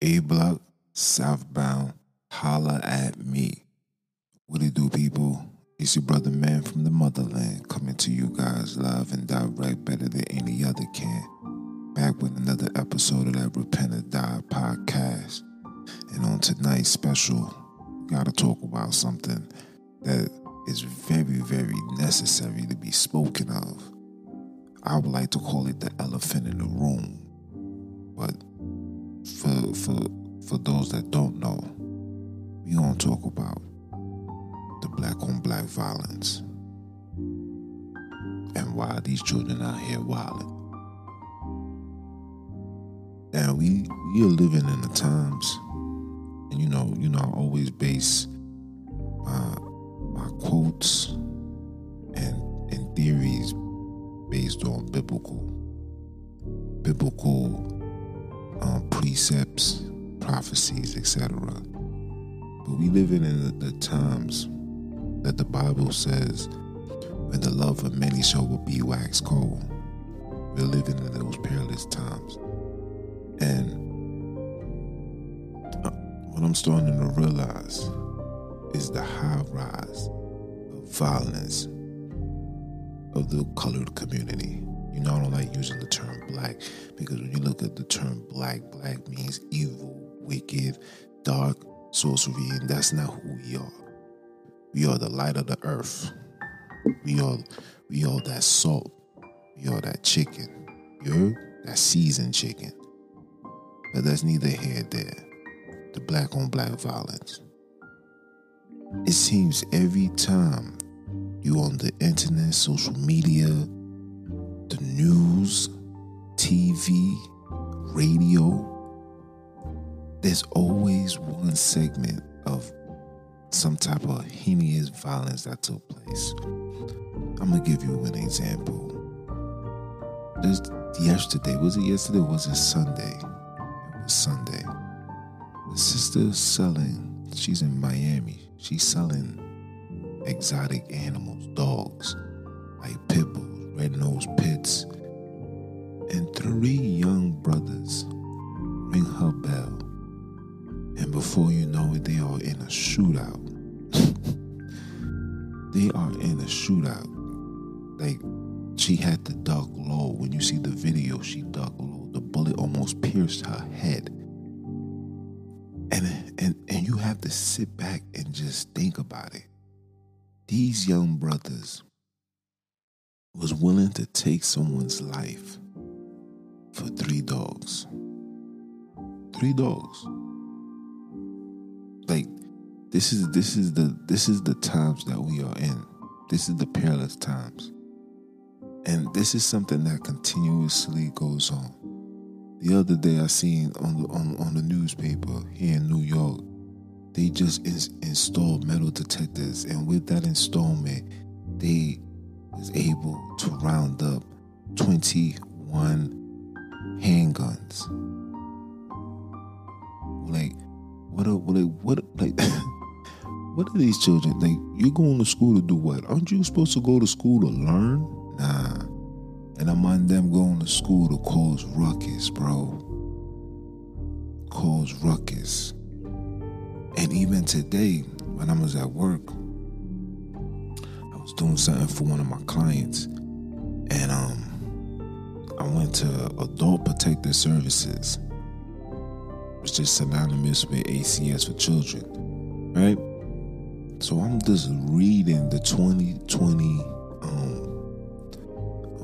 A block, southbound, holla at me. What it do, people? It's your brother man from the motherland coming to you guys live and direct better than any other can. Back with another episode of that Repent or Die podcast. And on tonight's special, gotta talk about something that is very, very necessary to be spoken of. I would like to call it the elephant in the room. But for for for those that don't know, we gonna talk about the black on black violence and why these children out here wilding. And we we are living in the times, and you know, you know, I always base my my quotes and and theories based on biblical biblical um, precepts, prophecies, etc. But we live in the, the times that the Bible says, when the love of many shall be wax cold. We're living in those perilous times. And uh, what I'm starting to realize is the high rise of violence of the colored community. You know, I don't like using the term black because when you look at the term black, black means evil, wicked, dark, sorcery, and that's not who we are. We are the light of the earth. We are we are that salt. We are that chicken. You? That seasoned chicken. But that's neither here nor there. The black on black violence. It seems every time you on the internet, social media, the news, TV, radio, there's always one segment of some type of heinous violence that took place. I'm gonna give you an example. Just yesterday, was it yesterday? was it Sunday? It was Sunday. The sister selling, she's in Miami. She's selling exotic animals, dogs, like pit bulls, red nosed pits. And three young brothers ring her bell. And before you know it, they are in a shootout. they are in a shootout. Like, she had to duck low. When you see the video, she ducked low. The bullet almost pierced her head. And, and, and you have to sit back and just think about it. These young brothers was willing to take someone's life for three dogs. Three dogs. Like this is this is the this is the times that we are in. This is the perilous times. And this is something that continuously goes on. The other day I seen on the on, on the newspaper here in New York, they just ins- installed metal detectors, and with that installment, they was able to round up 21 handguns. Like, what are like what like what are these children like? You're going to school to do what? Aren't you supposed to go to school to learn? Nah. And I'm on them going to school to cause ruckus, bro. Cause ruckus. And even today, when I was at work, I was doing something for one of my clients, and um, I went to Adult Protective Services, which is synonymous with ACS for children, right? So I'm just reading the 2020,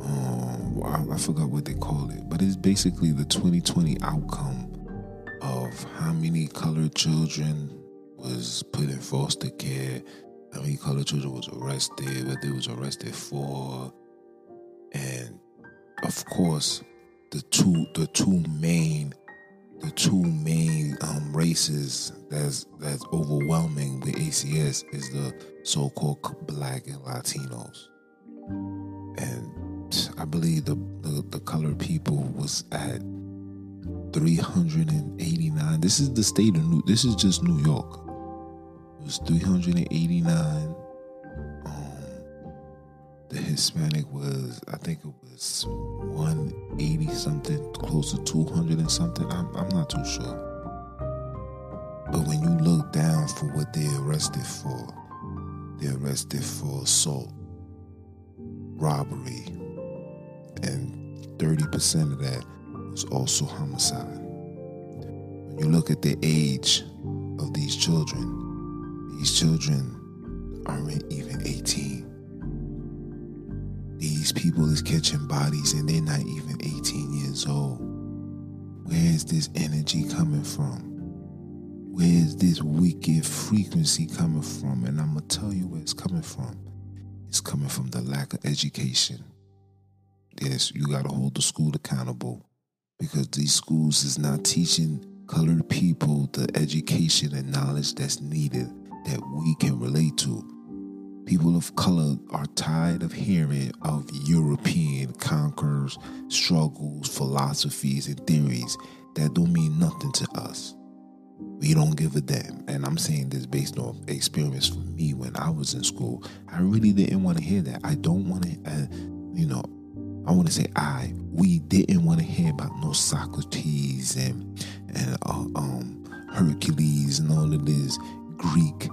um, I, I forgot what they call it, but it's basically the 2020 outcome of how many colored children was put in foster care, how many colored children was arrested, what they was arrested for, and of course, the two the two main the two main um, races that's that's overwhelming with ACS is the so-called Black and Latinos, and I believe the the, the colored people was at 389. This is the state of New. This is just New York. Was 389. Um, the Hispanic was, I think it was 180 something, close to 200 and something. I'm, I'm not too sure. But when you look down for what they arrested for, they arrested for assault, robbery, and 30% of that was also homicide. When you look at the age of these children, these children aren't even 18. These people is catching bodies and they're not even 18 years old. Where is this energy coming from? Where is this wicked frequency coming from? And I'm going to tell you where it's coming from. It's coming from the lack of education. Yes, you got to hold the school accountable because these schools is not teaching colored people the education and knowledge that's needed that we can relate to. People of color are tired of hearing of European conquerors, struggles, philosophies, and theories that don't mean nothing to us. We don't give a damn. And I'm saying this based on experience for me when I was in school. I really didn't want to hear that. I don't want to, uh, you know, I want to say I. We didn't want to hear about no Socrates and and uh, um, Hercules and all of this Greek,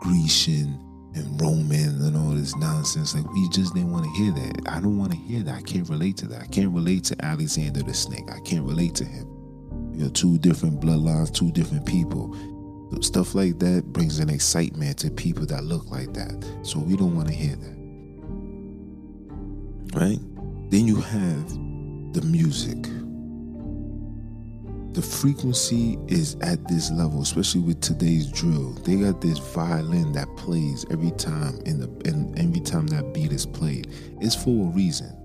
Grecian, and Roman and all this nonsense. Like we just didn't want to hear that. I don't want to hear that. I can't relate to that. I can't relate to Alexander the Snake. I can't relate to him. You know, two different bloodlines, two different people. Stuff like that brings an excitement to people that look like that. So we don't want to hear that. Right? Then you have the music the frequency is at this level, especially with today's drill. They got this violin that plays every time in the and every time that beat is played. It's for a reason.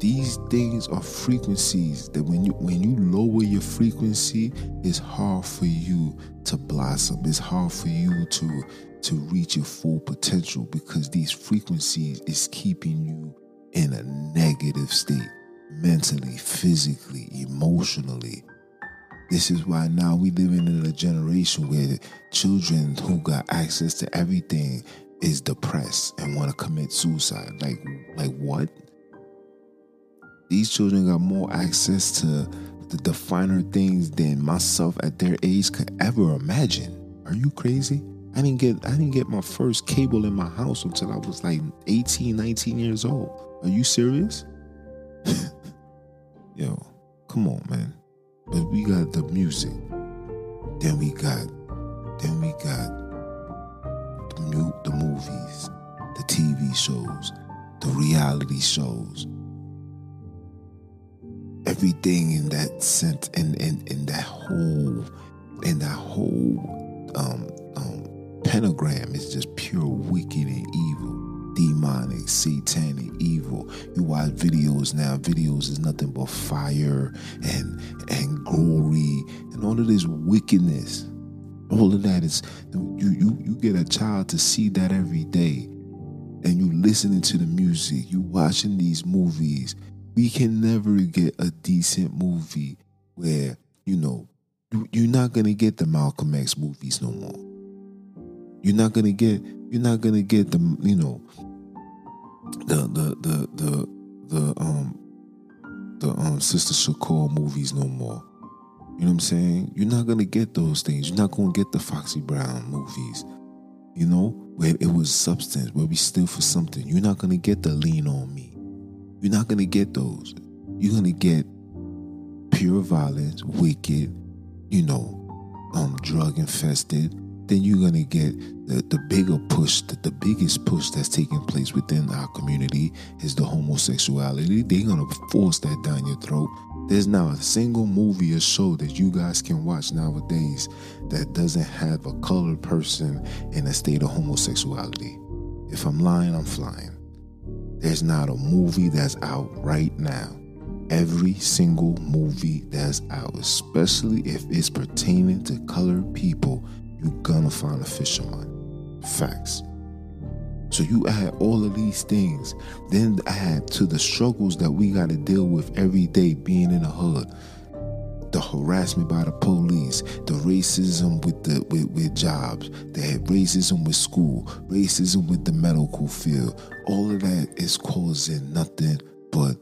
These things are frequencies that when you when you lower your frequency, it's hard for you to blossom. It's hard for you to to reach your full potential because these frequencies is keeping you in a negative state mentally, physically, emotionally this is why now we living in a generation where children who got access to everything is depressed and want to commit suicide. Like, like what? These children got more access to the finer things than myself at their age could ever imagine. Are you crazy? I didn't get I didn't get my first cable in my house until I was like 18, 19 years old. Are you serious? Yo, come on, man. But we got the music. Then we got, then we got the, mu- the movies, the TV shows, the reality shows. Everything in that sense, in, in, in that whole, in that whole um, um, pentagram is just pure wicked and evil demonic, satanic, evil. You watch videos now, videos is nothing but fire and and glory and all of this wickedness. All of that is you you you get a child to see that every day. And you listening to the music, you watching these movies. We can never get a decent movie where, you know, you, you're not gonna get the Malcolm X movies no more. You're not gonna get you're not gonna get the you know the the the the the um the um Sister Shakur movies no more. You know what I'm saying? You're not gonna get those things. You're not gonna get the Foxy Brown movies. You know, where it was substance, where we still for something. You're not gonna get the lean on me. You're not gonna get those. You're gonna get pure violence, wicked, you know, um, drug infested, then you're gonna get the, the bigger push, the, the biggest push that's taking place within our community is the homosexuality. They're gonna force that down your throat. There's not a single movie or show that you guys can watch nowadays that doesn't have a colored person in a state of homosexuality. If I'm lying, I'm flying. There's not a movie that's out right now every single movie that's out, especially if it's pertaining to colored people, you're gonna find a fisherman. Facts. So you add all of these things, then add to the struggles that we got to deal with every day being in the hood. the harassment by the police, the racism with the with, with jobs, the racism with school, racism with the medical field. All of that is causing nothing but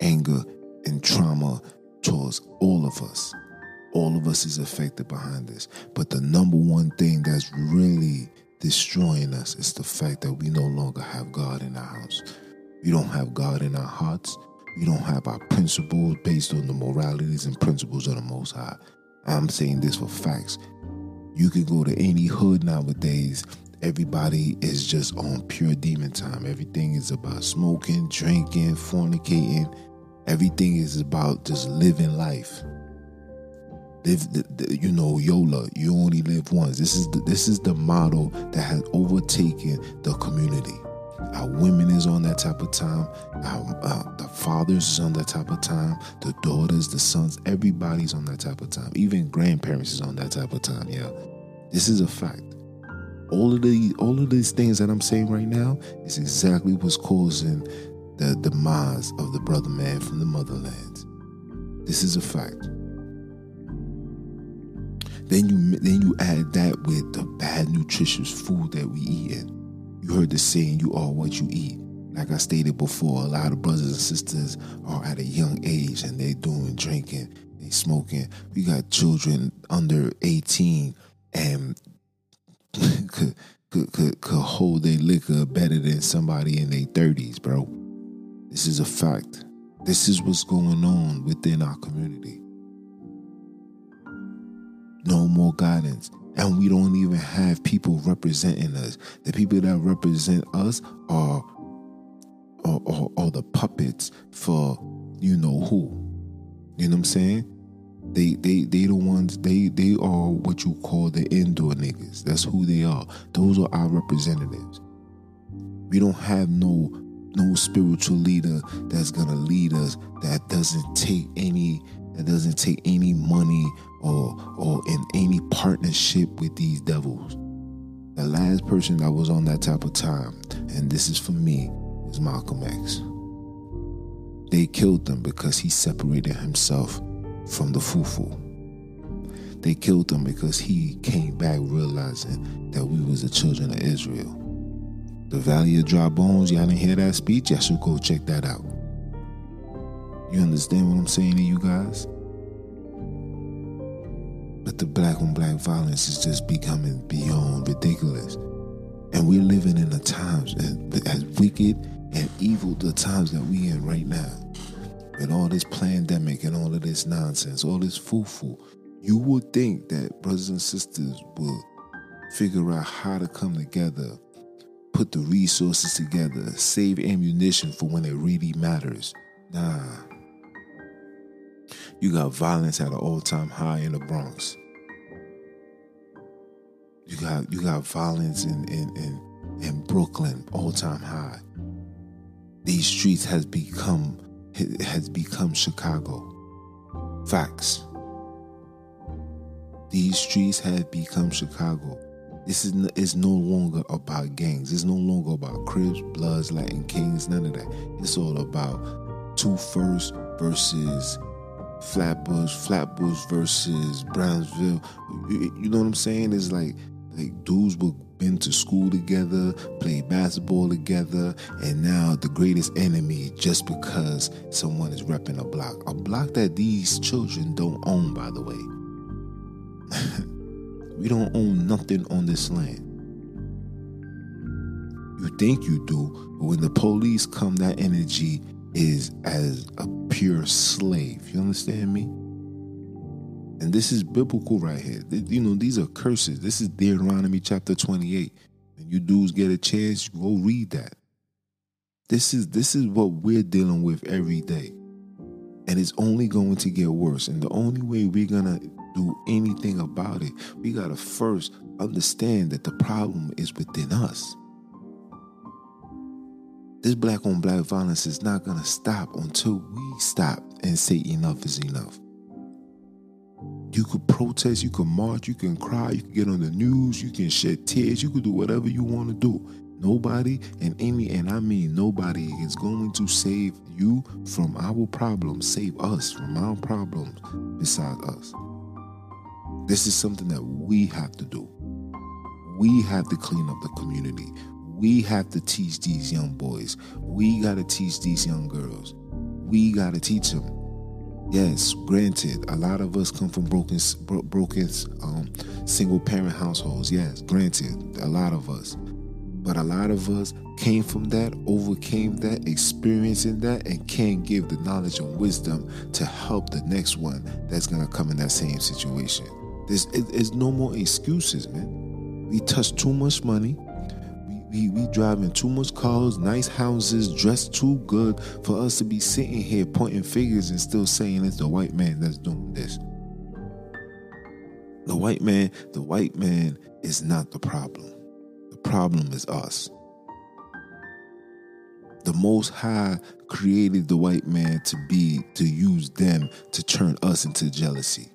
anger and trauma towards all of us. All of us is affected behind this. But the number one thing that's really destroying us is the fact that we no longer have God in our house. We don't have God in our hearts. We don't have our principles based on the moralities and principles of the Most High. I'm saying this for facts. You can go to any hood nowadays. Everybody is just on pure demon time. Everything is about smoking, drinking, fornicating. Everything is about just living life. You know, YOLO. You only live once. This is the, this is the model that has overtaken the community. Our women is on that type of time. Our uh, the fathers is on that type of time. The daughters, the sons, everybody's on that type of time. Even grandparents is on that type of time. Yeah, this is a fact. All of the all of these things that I'm saying right now is exactly what's causing the demise of the brother man from the motherland. This is a fact. Then you then you add that with the bad nutritious food that we eating. You heard the saying, "You are what you eat." Like I stated before, a lot of brothers and sisters are at a young age and they're doing drinking, they smoking. We got children under 18 and could, could, could, could hold their liquor better than somebody in their 30s, bro. This is a fact. This is what's going on within our community. No more guidance. And we don't even have people representing us. The people that represent us are are, are, are the puppets for you know who. You know what I'm saying? They they they the ones they they are what you call the indoor niggas. That's who they are. Those are our representatives. We don't have no no spiritual leader that's gonna lead us that doesn't take any that doesn't take any money or or in any partnership with these devils. The last person that was on that type of time, and this is for me, is Malcolm X. They killed him because he separated himself from the fufu. They killed him because he came back realizing that we was the children of Israel. The Valley of Dry Bones, y'all didn't hear that speech? Y'all should go check that out. You understand what I'm saying to you guys? But the black on black violence is just becoming beyond ridiculous. And we're living in the times as wicked and evil the times that we in right now. With all this pandemic and all of this nonsense, all this foo-foo, you would think that brothers and sisters would figure out how to come together, put the resources together, save ammunition for when it really matters. Nah. You got violence at an all-time high in the Bronx. You got you got violence in in in, in Brooklyn, all-time high. These streets has become has become Chicago. Facts. These streets have become Chicago. This is is no longer about gangs. It's no longer about Crips, Bloods, Latin Kings, none of that. It's all about Two First versus Flatbush, Flatbush versus Brownsville. You know what I'm saying? It's like like dudes were been to school together, played basketball together, and now the greatest enemy just because someone is repping a block. A block that these children don't own, by the way. we don't own nothing on this land. You think you do, but when the police come, that energy is as a pure slave. You understand me? And this is biblical right here. You know, these are curses. This is Deuteronomy chapter 28. And you dudes get a chance, go read that. This is this is what we're dealing with every day. And it's only going to get worse. And the only way we're gonna do anything about it, we gotta first understand that the problem is within us. This black on black violence is not gonna stop until we stop and say enough is enough. You could protest, you can march, you can cry, you can get on the news, you can shed tears, you can do whatever you want to do. Nobody and any and I mean nobody is going to save you from our problems, save us from our problems besides us. This is something that we have to do. We have to clean up the community. We have to teach these young boys. We got to teach these young girls. We got to teach them. Yes, granted, a lot of us come from broken, broken, um, single parent households. Yes, granted, a lot of us. But a lot of us came from that, overcame that, experiencing that, and can give the knowledge and wisdom to help the next one that's gonna come in that same situation. There's, there's no more excuses, man. We touch too much money. We, we, driving too much cars, nice houses, dressed too good for us to be sitting here pointing fingers and still saying it's the white man that's doing this. The white man, the white man is not the problem. The problem is us. The Most High created the white man to be, to use them to turn us into jealousy.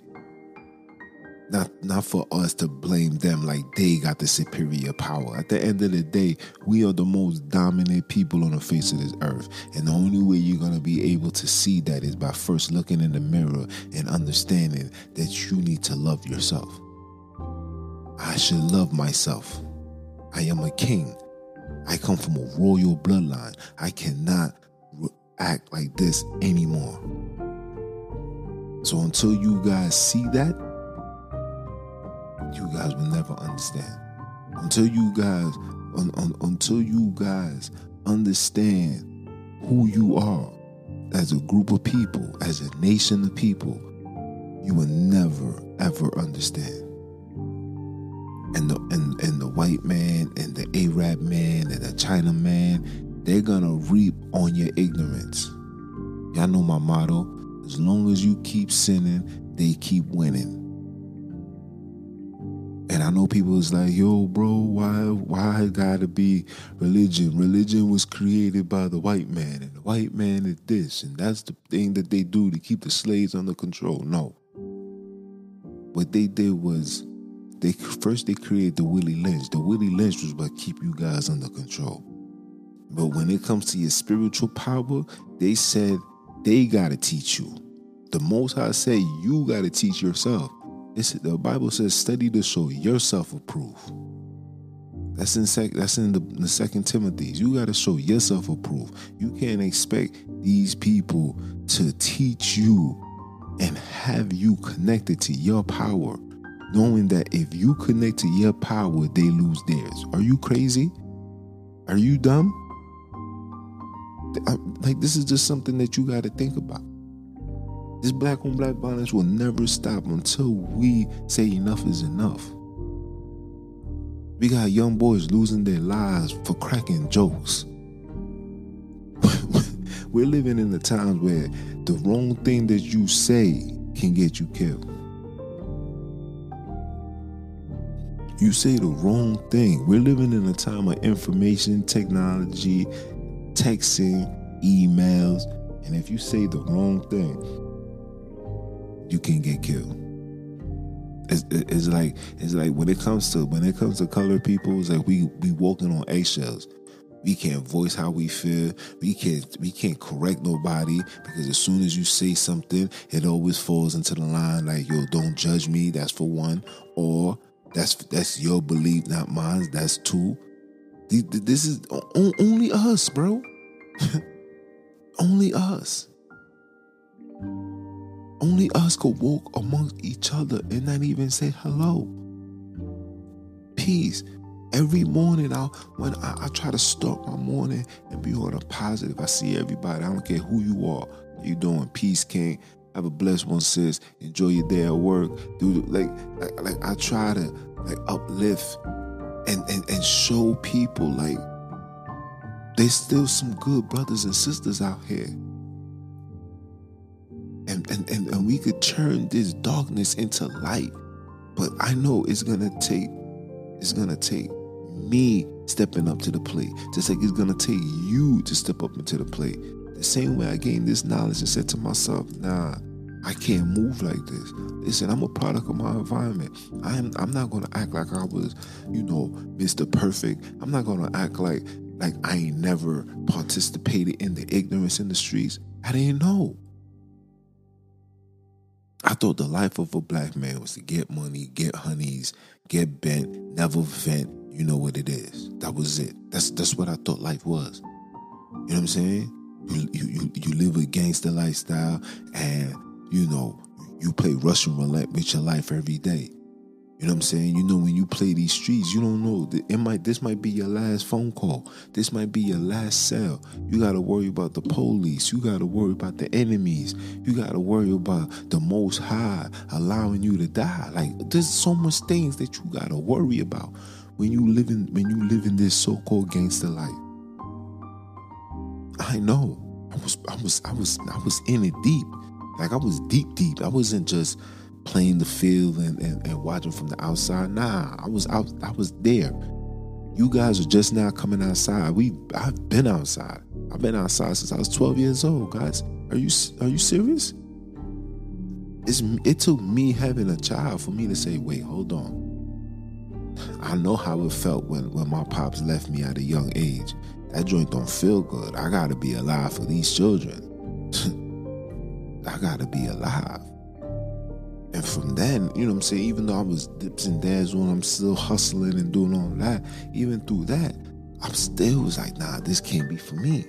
Not not for us to blame them like they got the superior power. At the end of the day, we are the most dominant people on the face of this earth. And the only way you're gonna be able to see that is by first looking in the mirror and understanding that you need to love yourself. I should love myself. I am a king. I come from a royal bloodline. I cannot act like this anymore. So until you guys see that, you guys will never understand. Until you guys, un, un, until you guys understand who you are as a group of people, as a nation of people, you will never ever understand. And the and, and the white man and the Arab man and the China man, they're gonna reap on your ignorance. Y'all know my motto. As long as you keep sinning, they keep winning. I know people is like, yo, bro, why why gotta be religion? Religion was created by the white man, and the white man is this, and that's the thing that they do to keep the slaves under control. No. What they did was they first they created the Willie Lynch. The Willie Lynch was about keep you guys under control. But when it comes to your spiritual power, they said they gotta teach you. The most High say you gotta teach yourself. It's, the Bible says, "Study to show yourself approved." That's in sec, that's in the, the Second Timothy. You got to show yourself approved. You can't expect these people to teach you and have you connected to your power, knowing that if you connect to your power, they lose theirs. Are you crazy? Are you dumb? Like this is just something that you got to think about. This black on black violence will never stop until we say enough is enough. We got young boys losing their lives for cracking jokes. We're living in the times where the wrong thing that you say can get you killed. You say the wrong thing. We're living in a time of information technology, texting, emails, and if you say the wrong thing, you can get killed. It's, it's like it's like when it comes to when it comes to colored people, it's like we we walking on eggshells. We can't voice how we feel. We can't we can't correct nobody because as soon as you say something, it always falls into the line like yo, don't judge me. That's for one, or that's that's your belief, not mine. That's two. This is only us, bro. only us. Only us could walk amongst each other and not even say hello. Peace. Every morning, I when I, I try to start my morning and be on a positive. I see everybody. I don't care who you are. You doing peace, King. Have a blessed one, sis. Enjoy your day at work. Do like, like, like I try to like uplift and, and and show people like there's still some good brothers and sisters out here and, and, and, and we could turn this darkness into light. But I know it's gonna take it's gonna take me stepping up to the plate. Just like it's gonna take you to step up into the plate. The same way I gained this knowledge and said to myself, nah, I can't move like this. Listen, I'm a product of my environment. I'm I'm not gonna act like I was, you know, Mr. Perfect. I'm not gonna act like like I ain't never participated in the ignorance in the streets. I didn't know. I thought the life of a black man was to get money, get honeys, get bent, never vent. You know what it is. That was it. That's that's what I thought life was. You know what I'm saying? You you you, you live a gangster lifestyle and you know, you play Russian roulette with your life every day. You know what I'm saying? You know, when you play these streets, you don't know. It might this might be your last phone call. This might be your last cell. You gotta worry about the police. You gotta worry about the enemies. You gotta worry about the most high allowing you to die. Like there's so much things that you gotta worry about when you live in when you live in this so-called gangster life. I know. I was I was I was I was in it deep. Like I was deep, deep. I wasn't just playing the field and, and, and watching from the outside. Nah, I was out. I was there. You guys are just now coming outside. We, I've been outside. I've been outside since I was 12 years old. Guys, are you are you serious? It's, it took me having a child for me to say, wait, hold on. I know how it felt when, when my pops left me at a young age. That joint don't feel good. I gotta be alive for these children. I gotta be alive. And from then, you know what I'm saying, even though I was dips and dabs when I'm still hustling and doing all that, even through that, I'm still was like, nah, this can't be for me.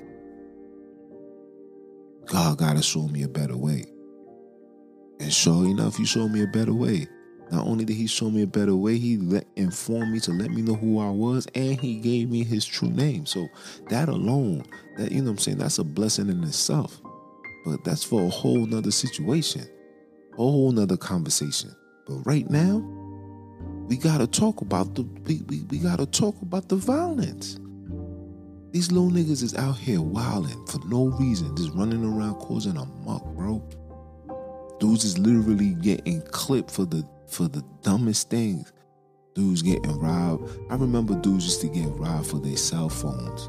God gotta show me a better way. And sure enough, he showed me a better way. Not only did he show me a better way, he let, informed me to let me know who I was, and he gave me his true name. So that alone, that you know what I'm saying, that's a blessing in itself. But that's for a whole nother situation, whole nother conversation. But right now, we gotta talk about the we, we, we gotta talk about the violence. These little niggas is out here wilding for no reason, just running around causing a muck, bro. Dudes is literally getting clipped for the for the dumbest things. Dudes getting robbed. I remember dudes used to get robbed for their cell phones.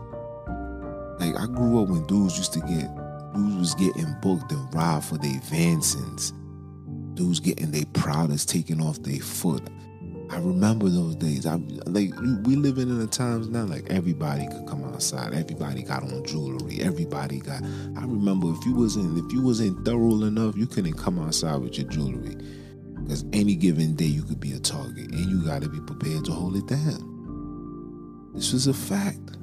Like I grew up when dudes used to get Dudes was getting booked and robbed for their Vansons. Dudes getting their proudest taken off their foot. I remember those days. I like we living in the times now. Like everybody could come outside. Everybody got on jewelry. Everybody got. I remember if you wasn't if you wasn't thorough enough, you couldn't come outside with your jewelry. Because any given day you could be a target, and you got to be prepared to hold it down. This was a fact.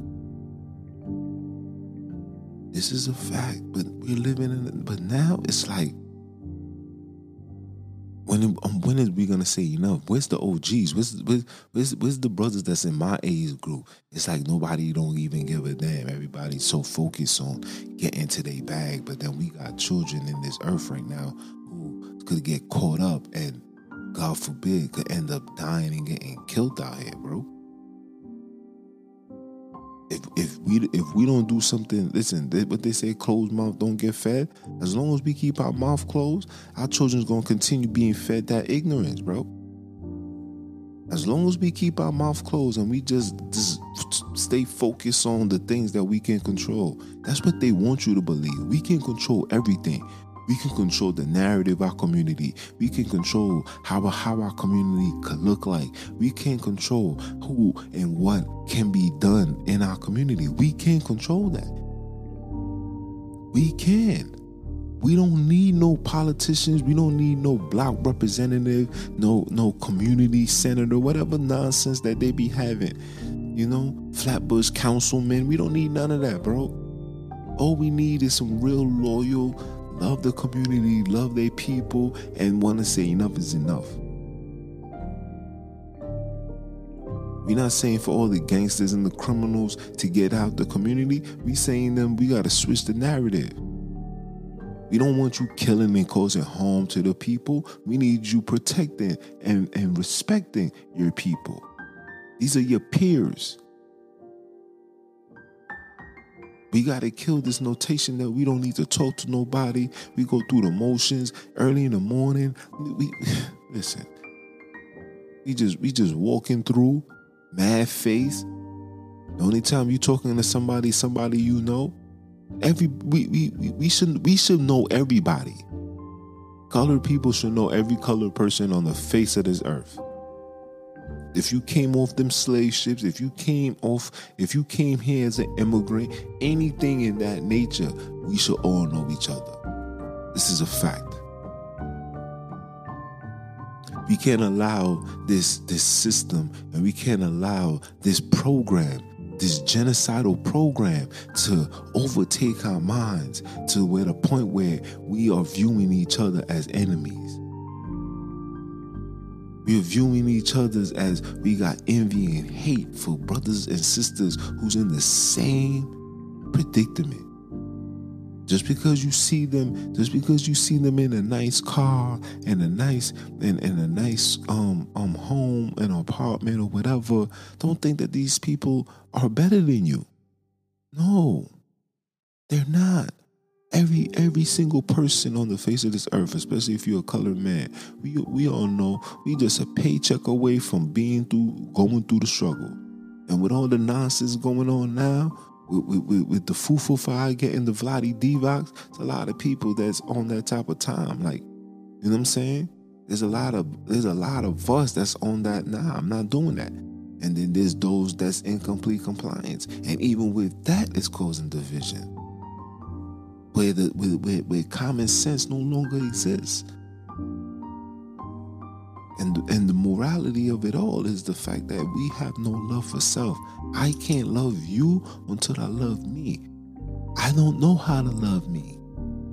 This is a fact, but we're living in. But now it's like, when um, when is we gonna say enough? Where's the OGs? Where's, where's where's where's the brothers that's in my age group? It's like nobody don't even give a damn. Everybody's so focused on getting to their bag, but then we got children in this earth right now who could get caught up and God forbid could end up dying and getting killed out here, bro if if we if we don't do something, listen, they, what they say, closed mouth don't get fed. As long as we keep our mouth closed, our children's gonna continue being fed that ignorance, bro. As long as we keep our mouth closed and we just, just stay focused on the things that we can control, that's what they want you to believe. We can control everything. We can control the narrative of our community. We can control how, how our community could look like. We can control who and what can be done in our community. We can control that. We can. We don't need no politicians. We don't need no block representative, no no community senator, whatever nonsense that they be having. You know, Flatbush councilmen. We don't need none of that, bro. All we need is some real loyal love the community, love their people, and want to say enough is enough. We're not saying for all the gangsters and the criminals to get out the community. We saying them we gotta switch the narrative. We don't want you killing and causing harm to the people. We need you protecting and, and respecting your people. These are your peers. We got to kill this notation that we don't need to talk to nobody. We go through the motions early in the morning. We, we listen. We just we just walking through, mad face. The only time you talking to somebody, somebody you know, every we we we should we should know everybody. Colored people should know every colored person on the face of this earth. If you came off them slave ships, if you came off, if you came here as an immigrant, anything in that nature, we should all know each other. This is a fact. We can't allow this this system and we can't allow this program, this genocidal program to overtake our minds to where the point where we are viewing each other as enemies. We're viewing each other as we got envy and hate for brothers and sisters who's in the same predicament. Just because you see them, just because you see them in a nice car and a nice in, in a nice um um home and apartment or whatever, don't think that these people are better than you. No, they're not. Every every single person on the face of this earth, especially if you're a colored man, we we all know we just a paycheck away from being through going through the struggle. And with all the nonsense going on now, with, with, with the Fufu Fire getting the Vladi Divox, it's a lot of people that's on that type of time. Like, you know what I'm saying? There's a lot of there's a lot of us that's on that. Nah, I'm not doing that. And then there's those that's in complete compliance. And even with that, it's causing division where the where, where, where common sense no longer exists. And, and the morality of it all is the fact that we have no love for self. I can't love you until I love me. I don't know how to love me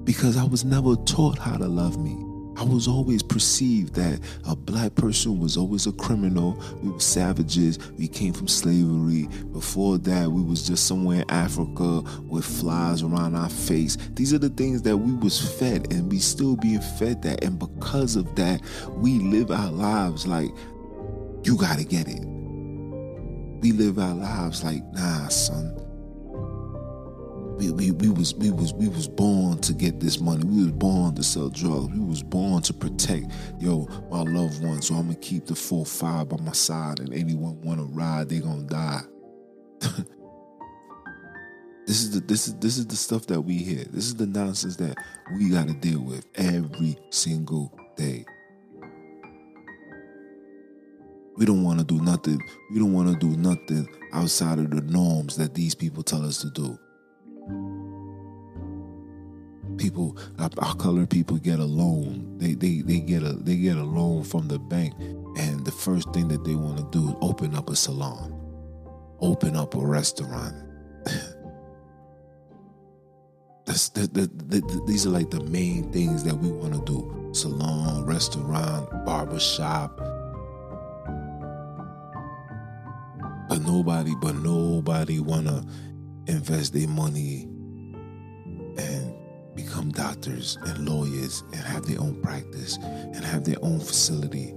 because I was never taught how to love me. I was always perceived that a black person was always a criminal. We were savages. We came from slavery. Before that, we was just somewhere in Africa with flies around our face. These are the things that we was fed, and we still being fed that. And because of that, we live our lives like you gotta get it. We live our lives like, nah, son we, we, we was we was we was born to get this money. We was born to sell drugs. We was born to protect yo my loved ones. So I'm gonna keep the full five by my side. And anyone wanna ride, they gonna die. this is the this is this is the stuff that we hear. This is the nonsense that we gotta deal with every single day. We don't want to do nothing. We don't want to do nothing outside of the norms that these people tell us to do people our colored people get a loan. They, they they get a they get a loan from the bank and the first thing that they want to do is open up a salon open up a restaurant. That's, the, the, the, these are like the main things that we want to do. Salon restaurant barbershop. But nobody but nobody want to invest their money and become doctors and lawyers and have their own practice and have their own facility,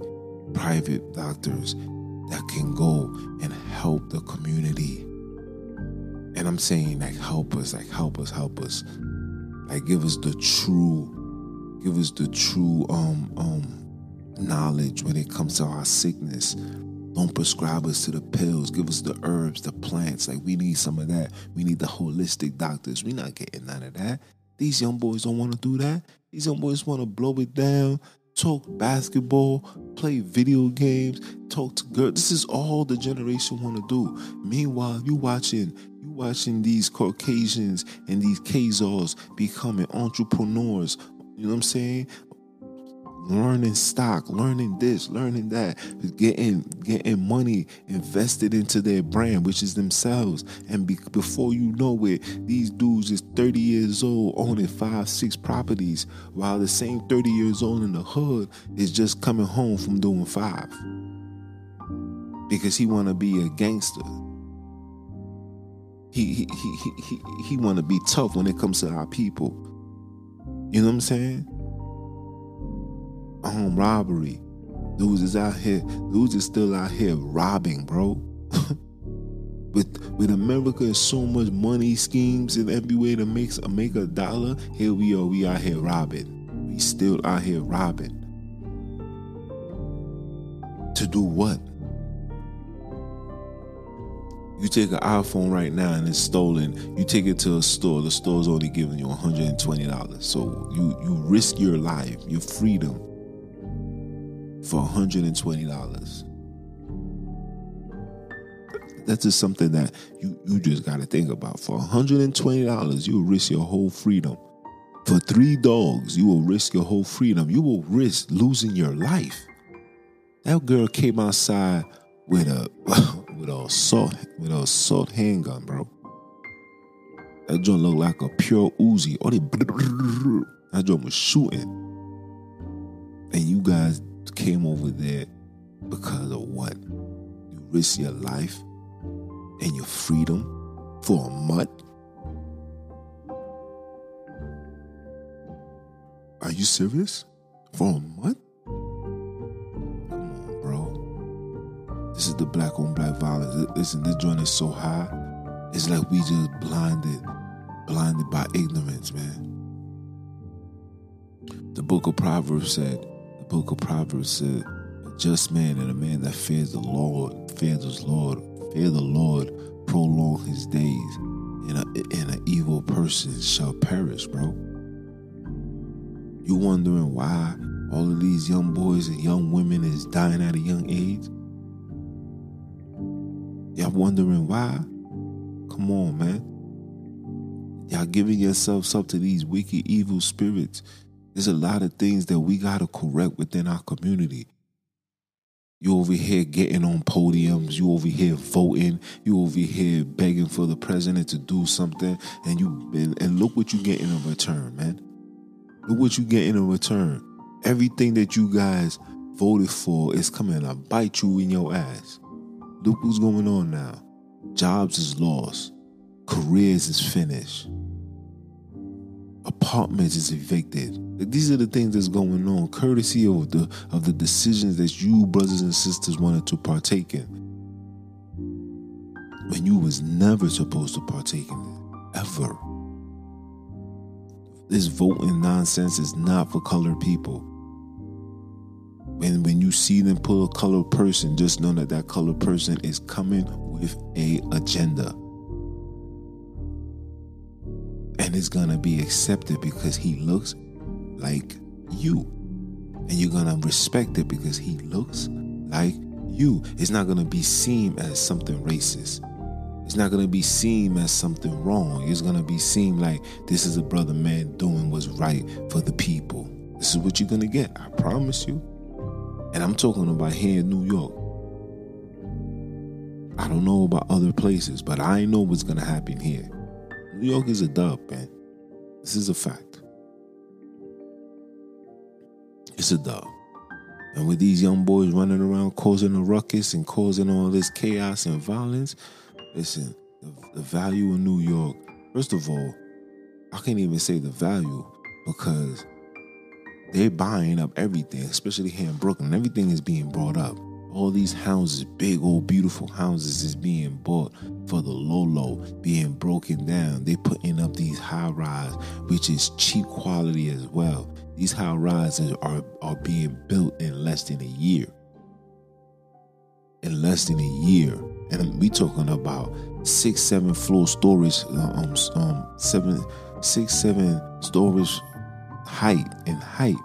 private doctors that can go and help the community. And I'm saying, like, help us, like, help us, help us. Like, give us the true, give us the true um um knowledge when it comes to our sickness don't prescribe us to the pills. Give us the herbs, the plants. Like we need some of that. We need the holistic doctors. We're not getting none of that. These young boys don't want to do that. These young boys want to blow it down, talk basketball, play video games, talk to girls. This is all the generation want to do. Meanwhile, you watching you watching these Caucasians and these Khazars becoming entrepreneurs. You know what I'm saying? Learning stock, learning this, learning that, getting getting money invested into their brand, which is themselves. And be, before you know it, these dudes is 30 years old owning five, six properties, while the same 30 years old in the hood is just coming home from doing five because he want to be a gangster. He he he he he, want to be tough when it comes to our people. You know what I'm saying? Armed robbery. Dudes is out here, dudes is still out here robbing, bro. with with America and so much money schemes and every way to make make a dollar, here we are, we out here robbing. We still out here robbing. To do what? You take an iPhone right now and it's stolen. You take it to a store. The store's only giving you $120. So you you risk your life, your freedom for $120. That's just something that you, you just got to think about. For $120, you will risk your whole freedom. For three dogs, you will risk your whole freedom. You will risk losing your life. That girl came outside with a with a assault with a assault handgun, bro. That joint looked like a pure Uzi. All they that joint was shooting, and you guys came over there because of what? You risk your life and your freedom for a month? Are you serious? For a month? Come on, bro. This is the black on black violence. Listen, this joint is so high. It's like we just blinded, blinded by ignorance, man. The book of Proverbs said, the book of Proverbs said, a just man and a man that fears the Lord, fears his Lord, fear the Lord, prolong his days, and, a, and an evil person shall perish, bro. You wondering why all of these young boys and young women is dying at a young age? Y'all wondering why? Come on, man. Y'all giving yourselves up to these wicked, evil spirits. There's a lot of things that we got to correct within our community. You over here getting on podiums, you over here voting, you over here begging for the president to do something, and you and, and look what you get in return, man. Look what you get in return. Everything that you guys voted for is coming to bite you in your ass. Look what's going on now. Jobs is lost. Careers is finished. Apartments is evicted. These are the things that's going on, courtesy of the of the decisions that you brothers and sisters wanted to partake in. When you was never supposed to partake in it. Ever. This voting nonsense is not for colored people. When when you see them pull a colored person, just know that that colored person is coming with a agenda. It's gonna be accepted because he looks like you. And you're gonna respect it because he looks like you. It's not gonna be seen as something racist. It's not gonna be seen as something wrong. It's gonna be seen like this is a brother man doing what's right for the people. This is what you're gonna get. I promise you. And I'm talking about here in New York. I don't know about other places, but I know what's gonna happen here. New York is a dub, man. This is a fact. It's a dub. And with these young boys running around causing a ruckus and causing all this chaos and violence, listen, the, the value of New York, first of all, I can't even say the value because they're buying up everything, especially here in Brooklyn. Everything is being brought up. All these houses, big old beautiful houses, is being bought for the low low, being broken down. They putting up these high rise, which is cheap quality as well. These high rises are, are being built in less than a year. In less than a year. And we talking about six, seven floor storage, um, um, seven, six, seven storage height and height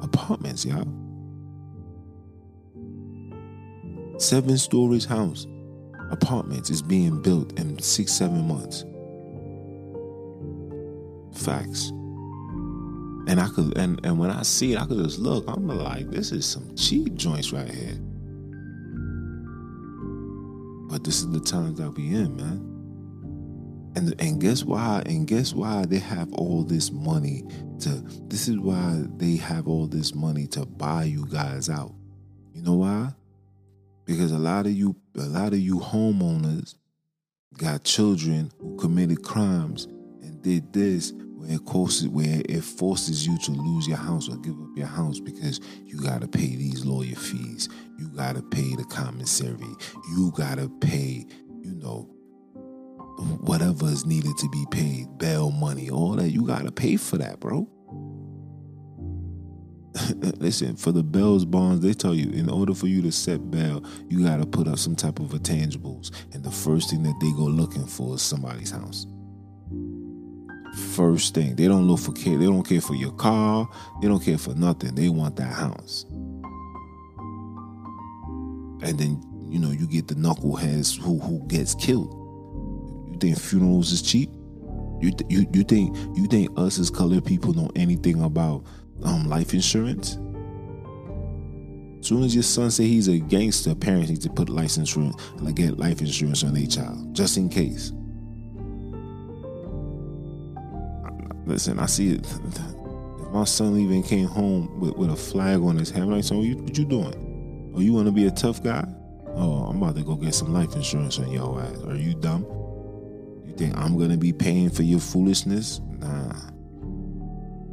apartments, y'all. Seven stories house apartments is being built in six, seven months. Facts. And I could and, and when I see it, I could just look, I'm like, this is some cheap joints right here. But this is the times that we in, man. And and guess why? And guess why they have all this money to this is why they have all this money to buy you guys out. You know why? Because a lot of you a lot of you homeowners got children who committed crimes and did this where it causes where it forces you to lose your house or give up your house because you gotta pay these lawyer fees, you gotta pay the commissary, you gotta pay, you know, whatever is needed to be paid, bail money, all that. You gotta pay for that, bro. listen, for the Bell's bonds, they tell you in order for you to set bail, you got to put up some type of intangibles. And the first thing that they go looking for is somebody's house. First thing, they don't look for care. They don't care for your car. They don't care for nothing. They want that house. And then you know you get the knuckleheads who who gets killed. You think funerals is cheap? You th- you you think you think us as colored people know anything about um, life insurance? As soon as your son say he's a gangster, parents need to put life insurance, like get life insurance on their child, just in case. Listen, I see it. If my son even came home with, with a flag on his head, I'm like, so what you, what you doing? Oh, you want to be a tough guy? Oh, I'm about to go get some life insurance on your ass. Are you dumb? You think I'm gonna be paying for your foolishness? Nah.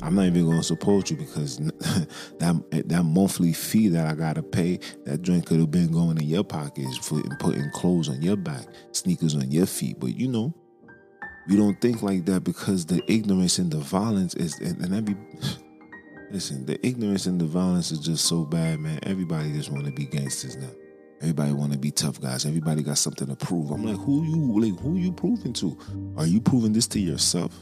I'm not even gonna support you because that that monthly fee that I gotta pay, that joint could have been going in your pockets for putting clothes on your back, sneakers on your feet. But you know, you don't think like that because the ignorance and the violence is, and, and that be. Listen, the ignorance and the violence is just so bad, man. Everybody just want to be gangsters now. Everybody want to be tough guys. Everybody got something to prove. I'm like, who you like? Who you proving to? Are you proving this to yourself?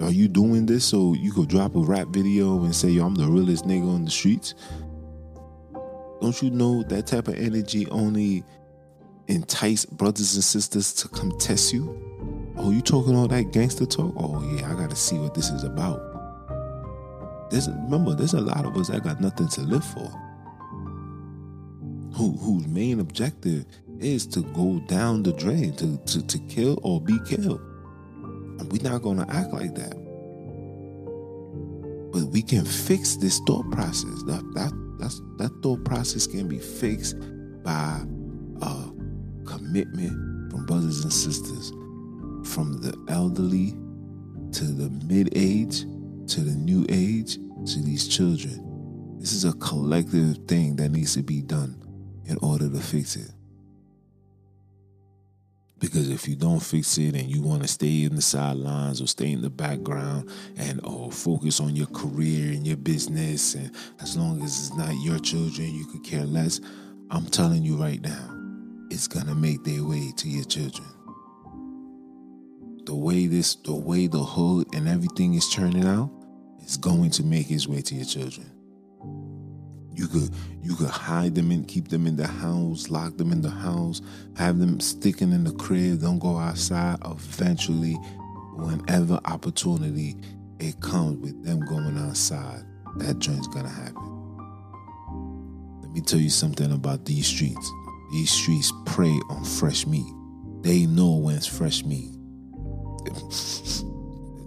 Are you doing this so you could drop a rap video and say, yo, I'm the realest nigga on the streets? Don't you know that type of energy only entice brothers and sisters to come test you? Oh, you talking all that gangster talk? Oh yeah, I gotta see what this is about. There's remember, there's a lot of us that got nothing to live for. Who whose main objective is to go down the drain, to to, to kill or be killed. And we're not gonna act like that. But we can fix this thought process. That that that's, that thought process can be fixed by a commitment from brothers and sisters, from the elderly to the mid age to the new age to these children. This is a collective thing that needs to be done in order to fix it. Because if you don't fix it and you want to stay in the sidelines or stay in the background and or focus on your career and your business, and as long as it's not your children, you could care less. I'm telling you right now, it's gonna make their way to your children. The way this, the way the hood and everything is turning out, is going to make its way to your children. You could you could hide them and keep them in the house, lock them in the house, have them sticking in the crib, don't go outside. Eventually, whenever opportunity it comes with them going outside, that joint's gonna happen. Let me tell you something about these streets. These streets prey on fresh meat. They know when it's fresh meat.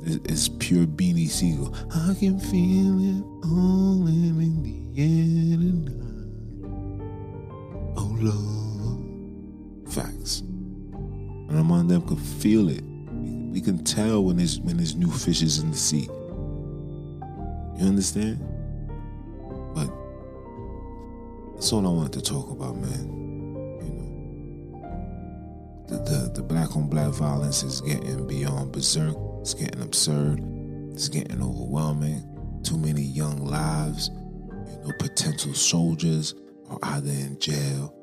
It's pure Beanie Sigel. I can feel it all in the air tonight. Oh Lord. Facts. And among them could feel it. We can tell when there's when there's new fishes in the sea. You understand? But that's all I wanted to talk about, man. You know. The the, the black on black violence is getting beyond berserk. It's getting absurd. It's getting overwhelming. Too many young lives, you know, potential soldiers are either in jail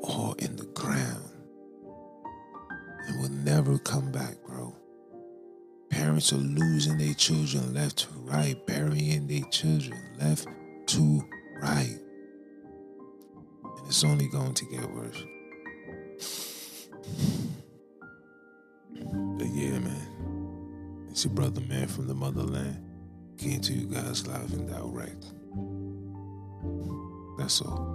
or in the ground and will never come back, bro. Parents are losing their children left to right, burying their children left to right. And it's only going to get worse. But yeah, man. It's your brother, man, from the motherland. Came to you guys live and direct. That's all.